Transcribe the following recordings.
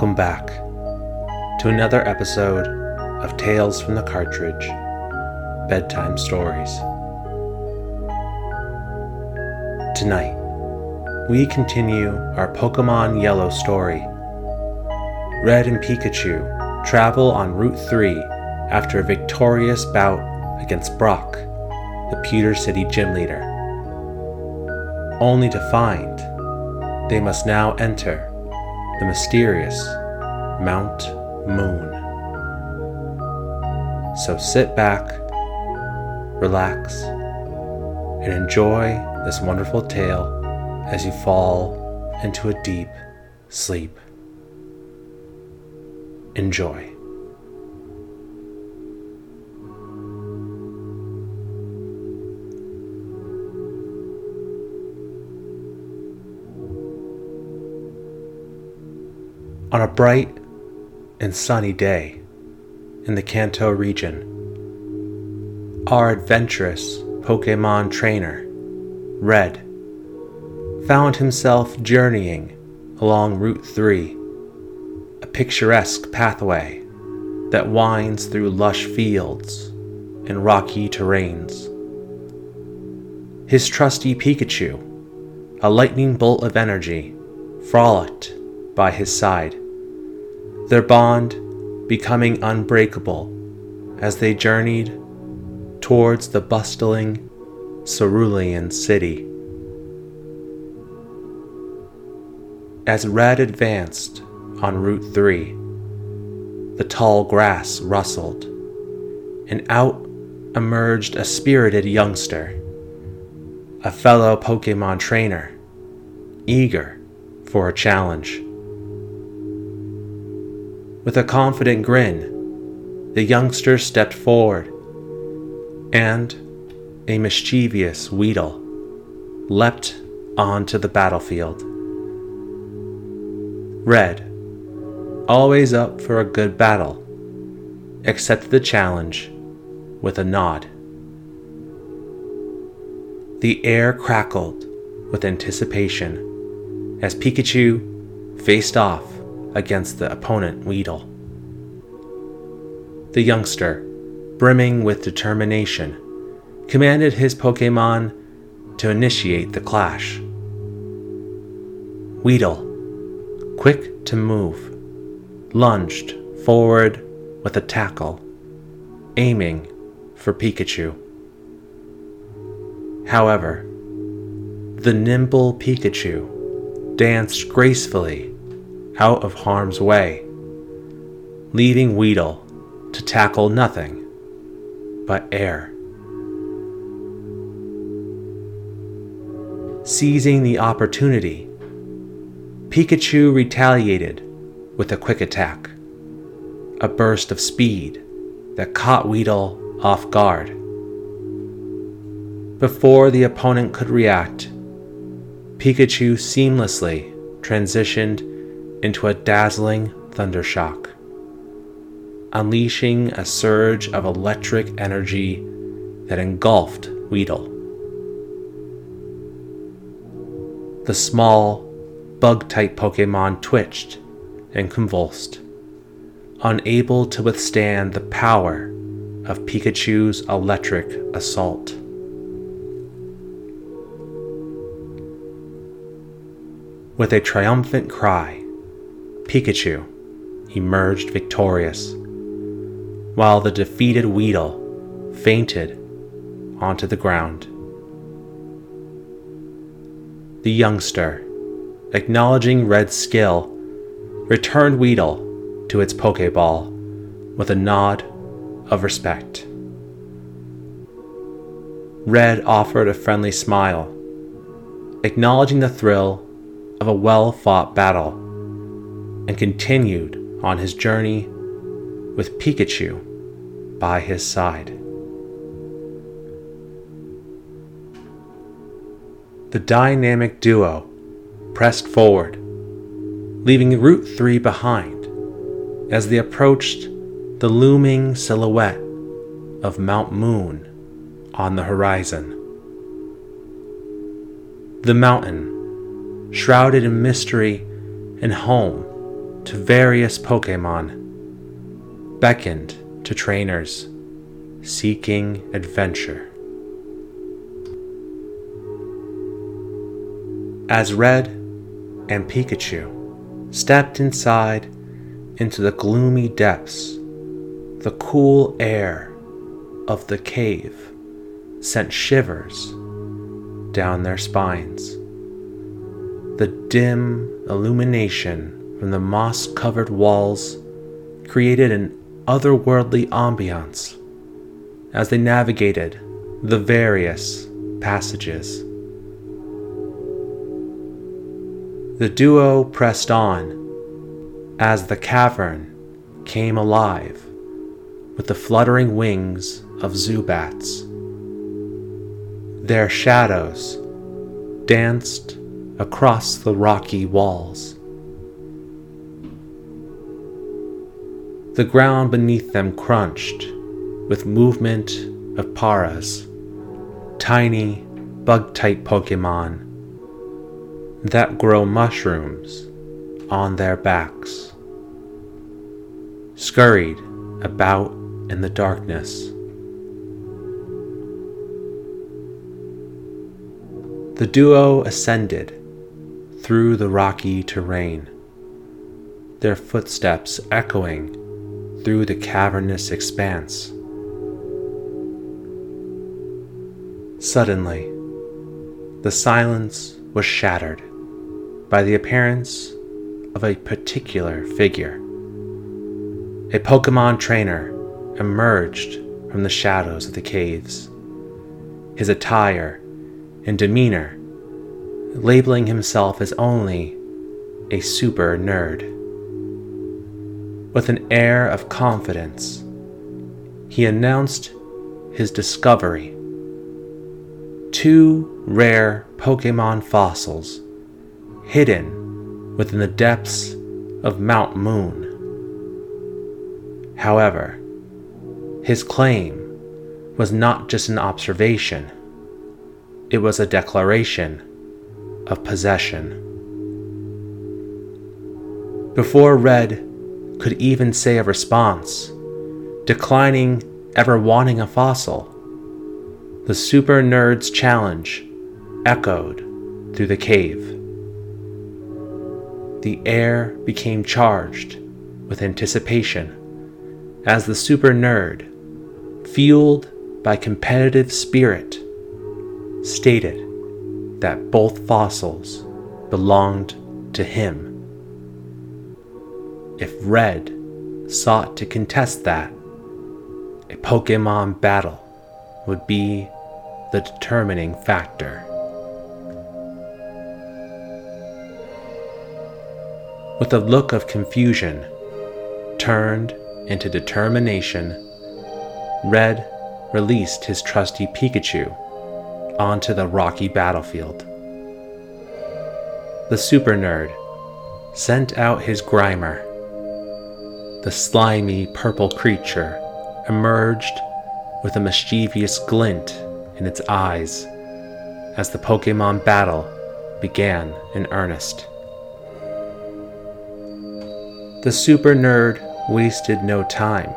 Welcome back to another episode of Tales from the Cartridge Bedtime Stories. Tonight, we continue our Pokemon Yellow story. Red and Pikachu travel on Route 3 after a victorious bout against Brock, the Pewter City gym leader, only to find they must now enter the mysterious Mount Moon. So sit back, relax, and enjoy this wonderful tale as you fall into a deep sleep. Enjoy. On a bright and sunny day in the Kanto region, our adventurous Pokemon trainer, Red, found himself journeying along Route 3, a picturesque pathway that winds through lush fields and rocky terrains. His trusty Pikachu, a lightning bolt of energy, frolicked by his side their bond becoming unbreakable as they journeyed towards the bustling Cerulean city. As Red advanced on Route 3, the tall grass rustled, and out emerged a spirited youngster, a fellow Pokemon trainer, eager for a challenge. With a confident grin, the youngster stepped forward, and a mischievous Weedle leapt onto the battlefield. Red, always up for a good battle, accepted the challenge with a nod. The air crackled with anticipation as Pikachu faced off against the opponent Weedle. The youngster, brimming with determination, commanded his Pokemon to initiate the clash. Weedle, quick to move, lunged forward with a tackle, aiming for Pikachu. However, the nimble Pikachu danced gracefully out of harm's way, leaving Weedle to tackle nothing but air. Seizing the opportunity, Pikachu retaliated with a quick attack, a burst of speed that caught Weedle off guard. Before the opponent could react, Pikachu seamlessly transitioned into a dazzling thundershock, unleashing a surge of electric energy that engulfed Weedle. The small, bug type Pokemon twitched and convulsed, unable to withstand the power of Pikachu's electric assault. With a triumphant cry, Pikachu emerged victorious, while the defeated Weedle fainted onto the ground. The youngster, acknowledging Red's skill, returned Weedle to its Pokeball with a nod of respect. Red offered a friendly smile, acknowledging the thrill of a well fought battle and continued on his journey with Pikachu by his side. The dynamic duo pressed forward, leaving Route 3 behind as they approached the looming silhouette of Mount Moon on the horizon. The mountain, shrouded in mystery and home to various Pokemon, beckoned to trainers seeking adventure. As Red and Pikachu stepped inside into the gloomy depths, the cool air of the cave sent shivers down their spines. The dim illumination from the moss covered walls created an otherworldly ambiance as they navigated the various passages. The duo pressed on as the cavern came alive with the fluttering wings of Zubats. Their shadows danced across the rocky walls. The ground beneath them crunched with movement of paras, tiny bug type Pokemon that grow mushrooms on their backs, scurried about in the darkness. The duo ascended through the rocky terrain, their footsteps echoing through the cavernous expanse. Suddenly, the silence was shattered by the appearance of a particular figure. A Pokemon trainer emerged from the shadows of the caves. His attire and demeanor labeling himself as only a super nerd. With an air of confidence, he announced his discovery two rare Pokemon fossils hidden within the depths of Mount Moon. However, his claim was not just an observation, it was a declaration of possession. Before Red could even say a response, declining ever wanting a fossil, the super nerd's challenge echoed through the cave the air became charged with anticipation as the super nerd, fueled by competitive spirit, stated that both fossils belonged to him. If Red sought to contest that, a Pokemon battle would be the determining factor. with a look of confusion turned into determination, Red released his trusty Pikachu onto the rocky battlefield. The super nerd sent out his Grimer. The slimy purple creature emerged with a mischievous glint in its eyes as the Pokemon battle began in earnest. The super nerd wasted no time,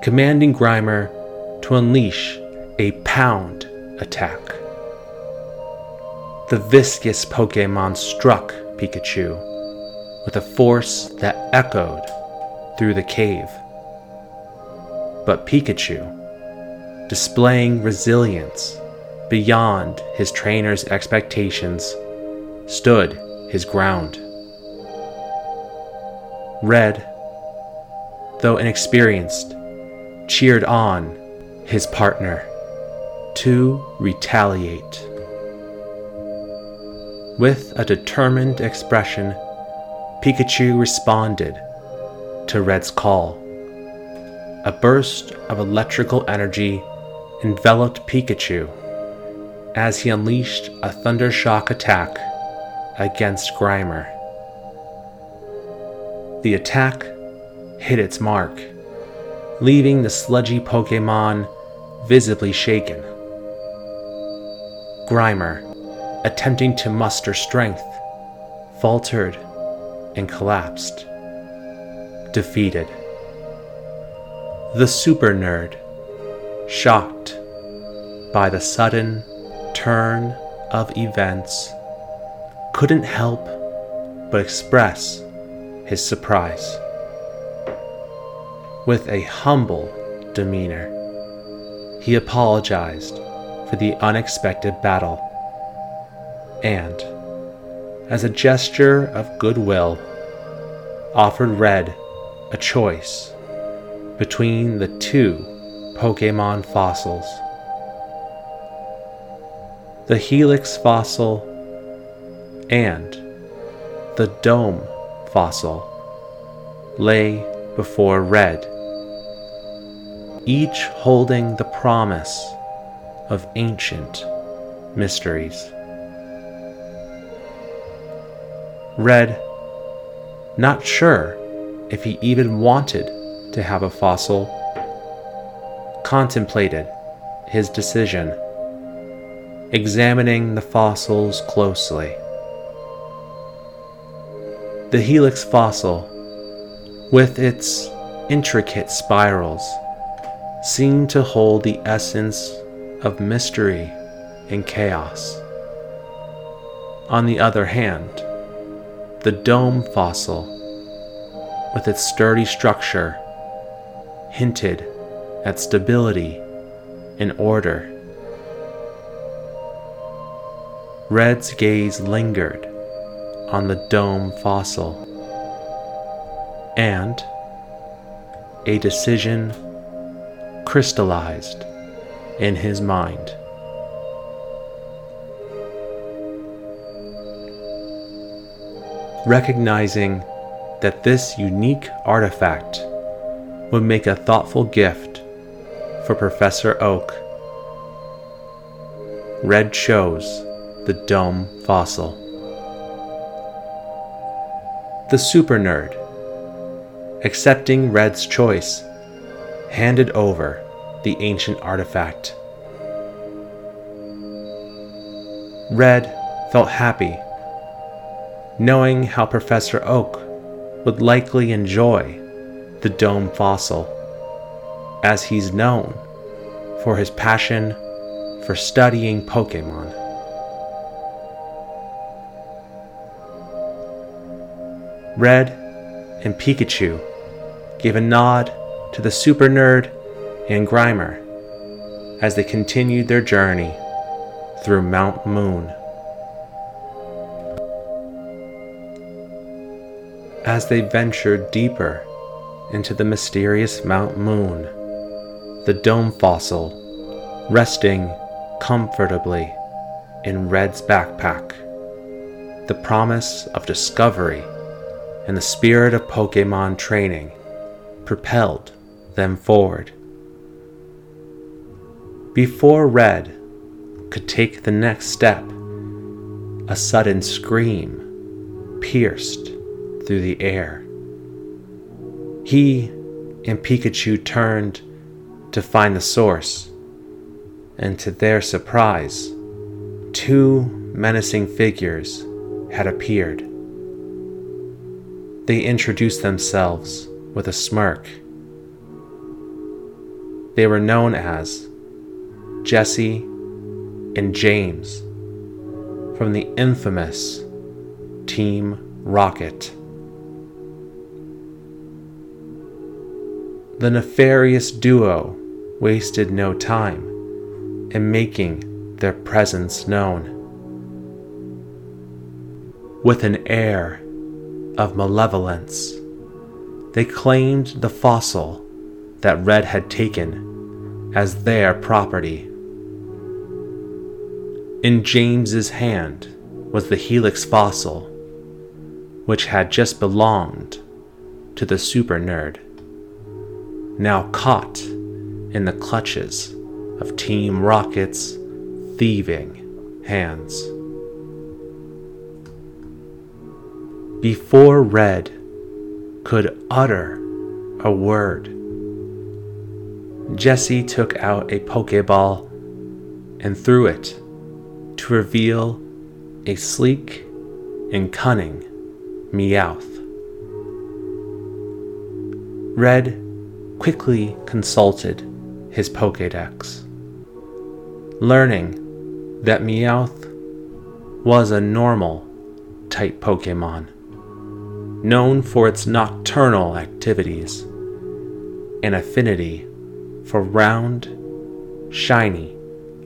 commanding Grimer to unleash a pound attack. The viscous Pokemon struck Pikachu with a force that echoed through the cave. But Pikachu, displaying resilience beyond his trainer's expectations, stood his ground. Red, though inexperienced, cheered on his partner to retaliate. With a determined expression, Pikachu responded to Red's call. A burst of electrical energy enveloped Pikachu as he unleashed a thundershock attack against Grimer. The attack hit its mark, leaving the sludgy Pokemon visibly shaken. Grimer, attempting to muster strength, faltered and collapsed, defeated. The super nerd, shocked by the sudden turn of events, couldn't help but express his surprise. With a humble demeanor, he apologized for the unexpected battle and, as a gesture of goodwill, offered Red a choice between the two Pokemon fossils. The Helix fossil and the Dome fossil lay before Red, each holding the promise of ancient mysteries. Red, not sure if he even wanted to have a fossil, contemplated his decision, examining the fossils closely. The helix fossil, with its intricate spirals, seemed to hold the essence of mystery and chaos. On the other hand, the dome fossil, with its sturdy structure, hinted at stability and order. Red's gaze lingered on the dome fossil, and a decision crystallized in his mind. recognizing that this unique artifact would make a thoughtful gift for Professor Oak. Red chose the dome fossil. The super nerd, accepting Red's choice, handed over the ancient artifact. Red felt happy knowing how Professor Oak would likely enjoy the dome fossil, as he's known for his passion for studying Pokemon. Red and Pikachu gave a nod to the super nerd and Grimer as they continued their journey through Mount Moon. As they ventured deeper into the mysterious Mount Moon, the dome fossil resting comfortably in Red's backpack. The promise of discovery and the spirit of Pokemon training propelled them forward. Before Red could take the next step, a sudden scream pierced through the air. He and Pikachu turned to find the source, and to their surprise, two menacing figures had appeared. They introduced themselves with a smirk. They were known as Jessie and James from the infamous Team Rocket. The nefarious duo wasted no time in making their presence known. With an air of malevolence, they claimed the fossil that Red had taken as their property. In James's hand was the helix fossil, which had just belonged to the super nerd now caught in the clutches of Team Rocket's thieving hands. Before Red could utter a word, Jessie took out a Pokeball and threw it to reveal a sleek and cunning Meowth. Red quickly consulted his Pokedex, learning that Meowth was a normal type Pokemon, known for its nocturnal activities and affinity for round, shiny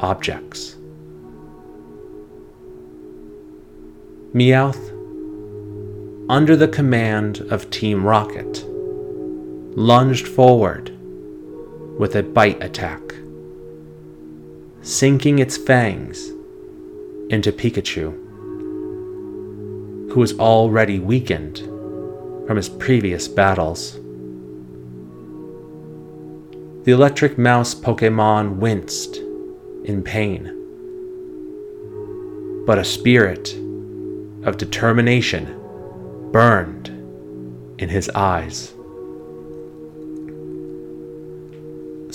objects. Meowth, under the command of Team Rocket, lunged forward with a bite attack, sinking its fangs into Pikachu, who was already weakened from his previous battles. The electric mouse Pokemon winced in pain, but a spirit of determination burned in his eyes.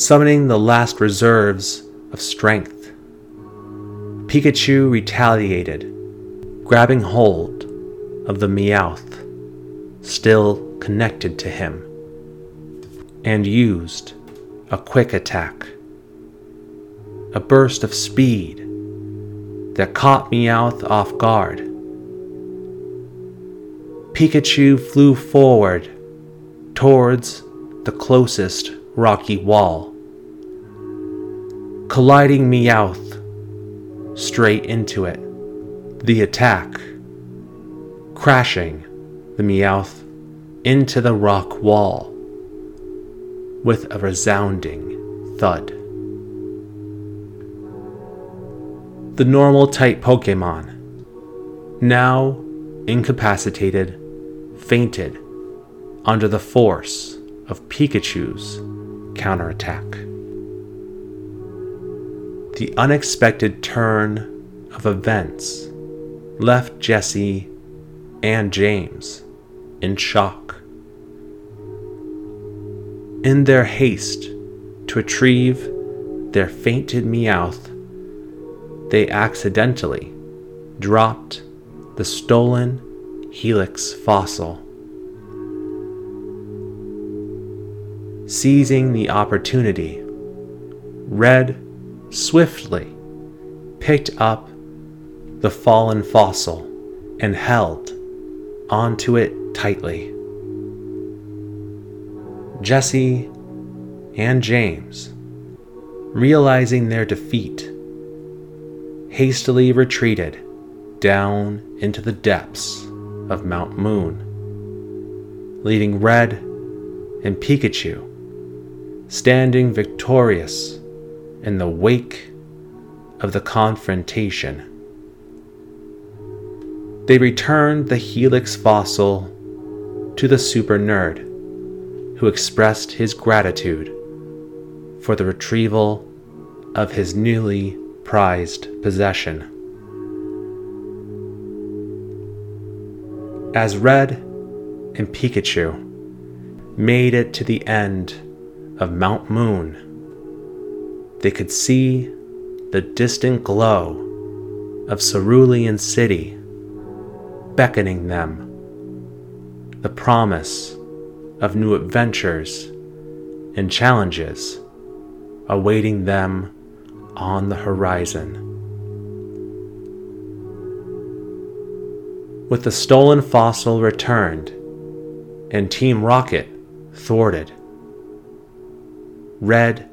Summoning the last reserves of strength, Pikachu retaliated, grabbing hold of the Meowth still connected to him, and used a quick attack. A burst of speed that caught Meowth off guard. Pikachu flew forward towards the closest rocky wall, colliding Meowth straight into it. The attack, crashing the Meowth into the rock wall with a resounding thud. The normal type Pokemon, now incapacitated, fainted under the force of Pikachu's counterattack. The unexpected turn of events left Jessie and James in shock. In their haste to retrieve their fainted Meowth, they accidentally dropped the stolen Helix fossil. Seizing the opportunity, Red swiftly picked up the fallen fossil and held onto it tightly. Jessie and James, realizing their defeat, hastily retreated down into the depths of Mount Moon, leaving Red and Pikachu standing victorious in the wake of the confrontation. They returned the Helix fossil to the super nerd, who expressed his gratitude for the retrieval of his newly prized possession. As Red and Pikachu made it to the end of Mount Moon, they could see the distant glow of Cerulean City beckoning them, the promise of new adventures and challenges awaiting them on the horizon. with the stolen fossil returned and Team Rocket thwarted. Red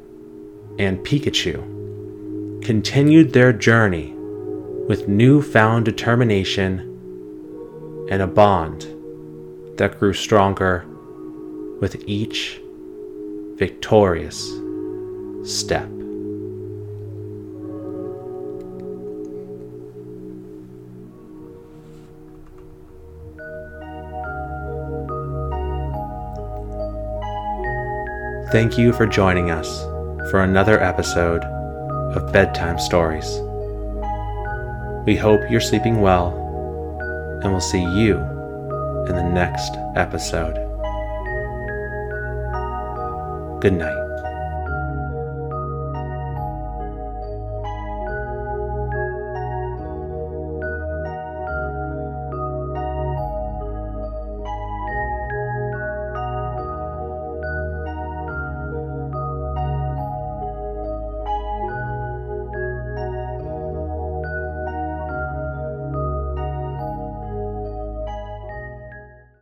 and Pikachu continued their journey with newfound determination and a bond that grew stronger with each victorious step. Thank you for joining us for another episode of Bedtime Stories. We hope you're sleeping well, and we'll see you in the next episode. Good night.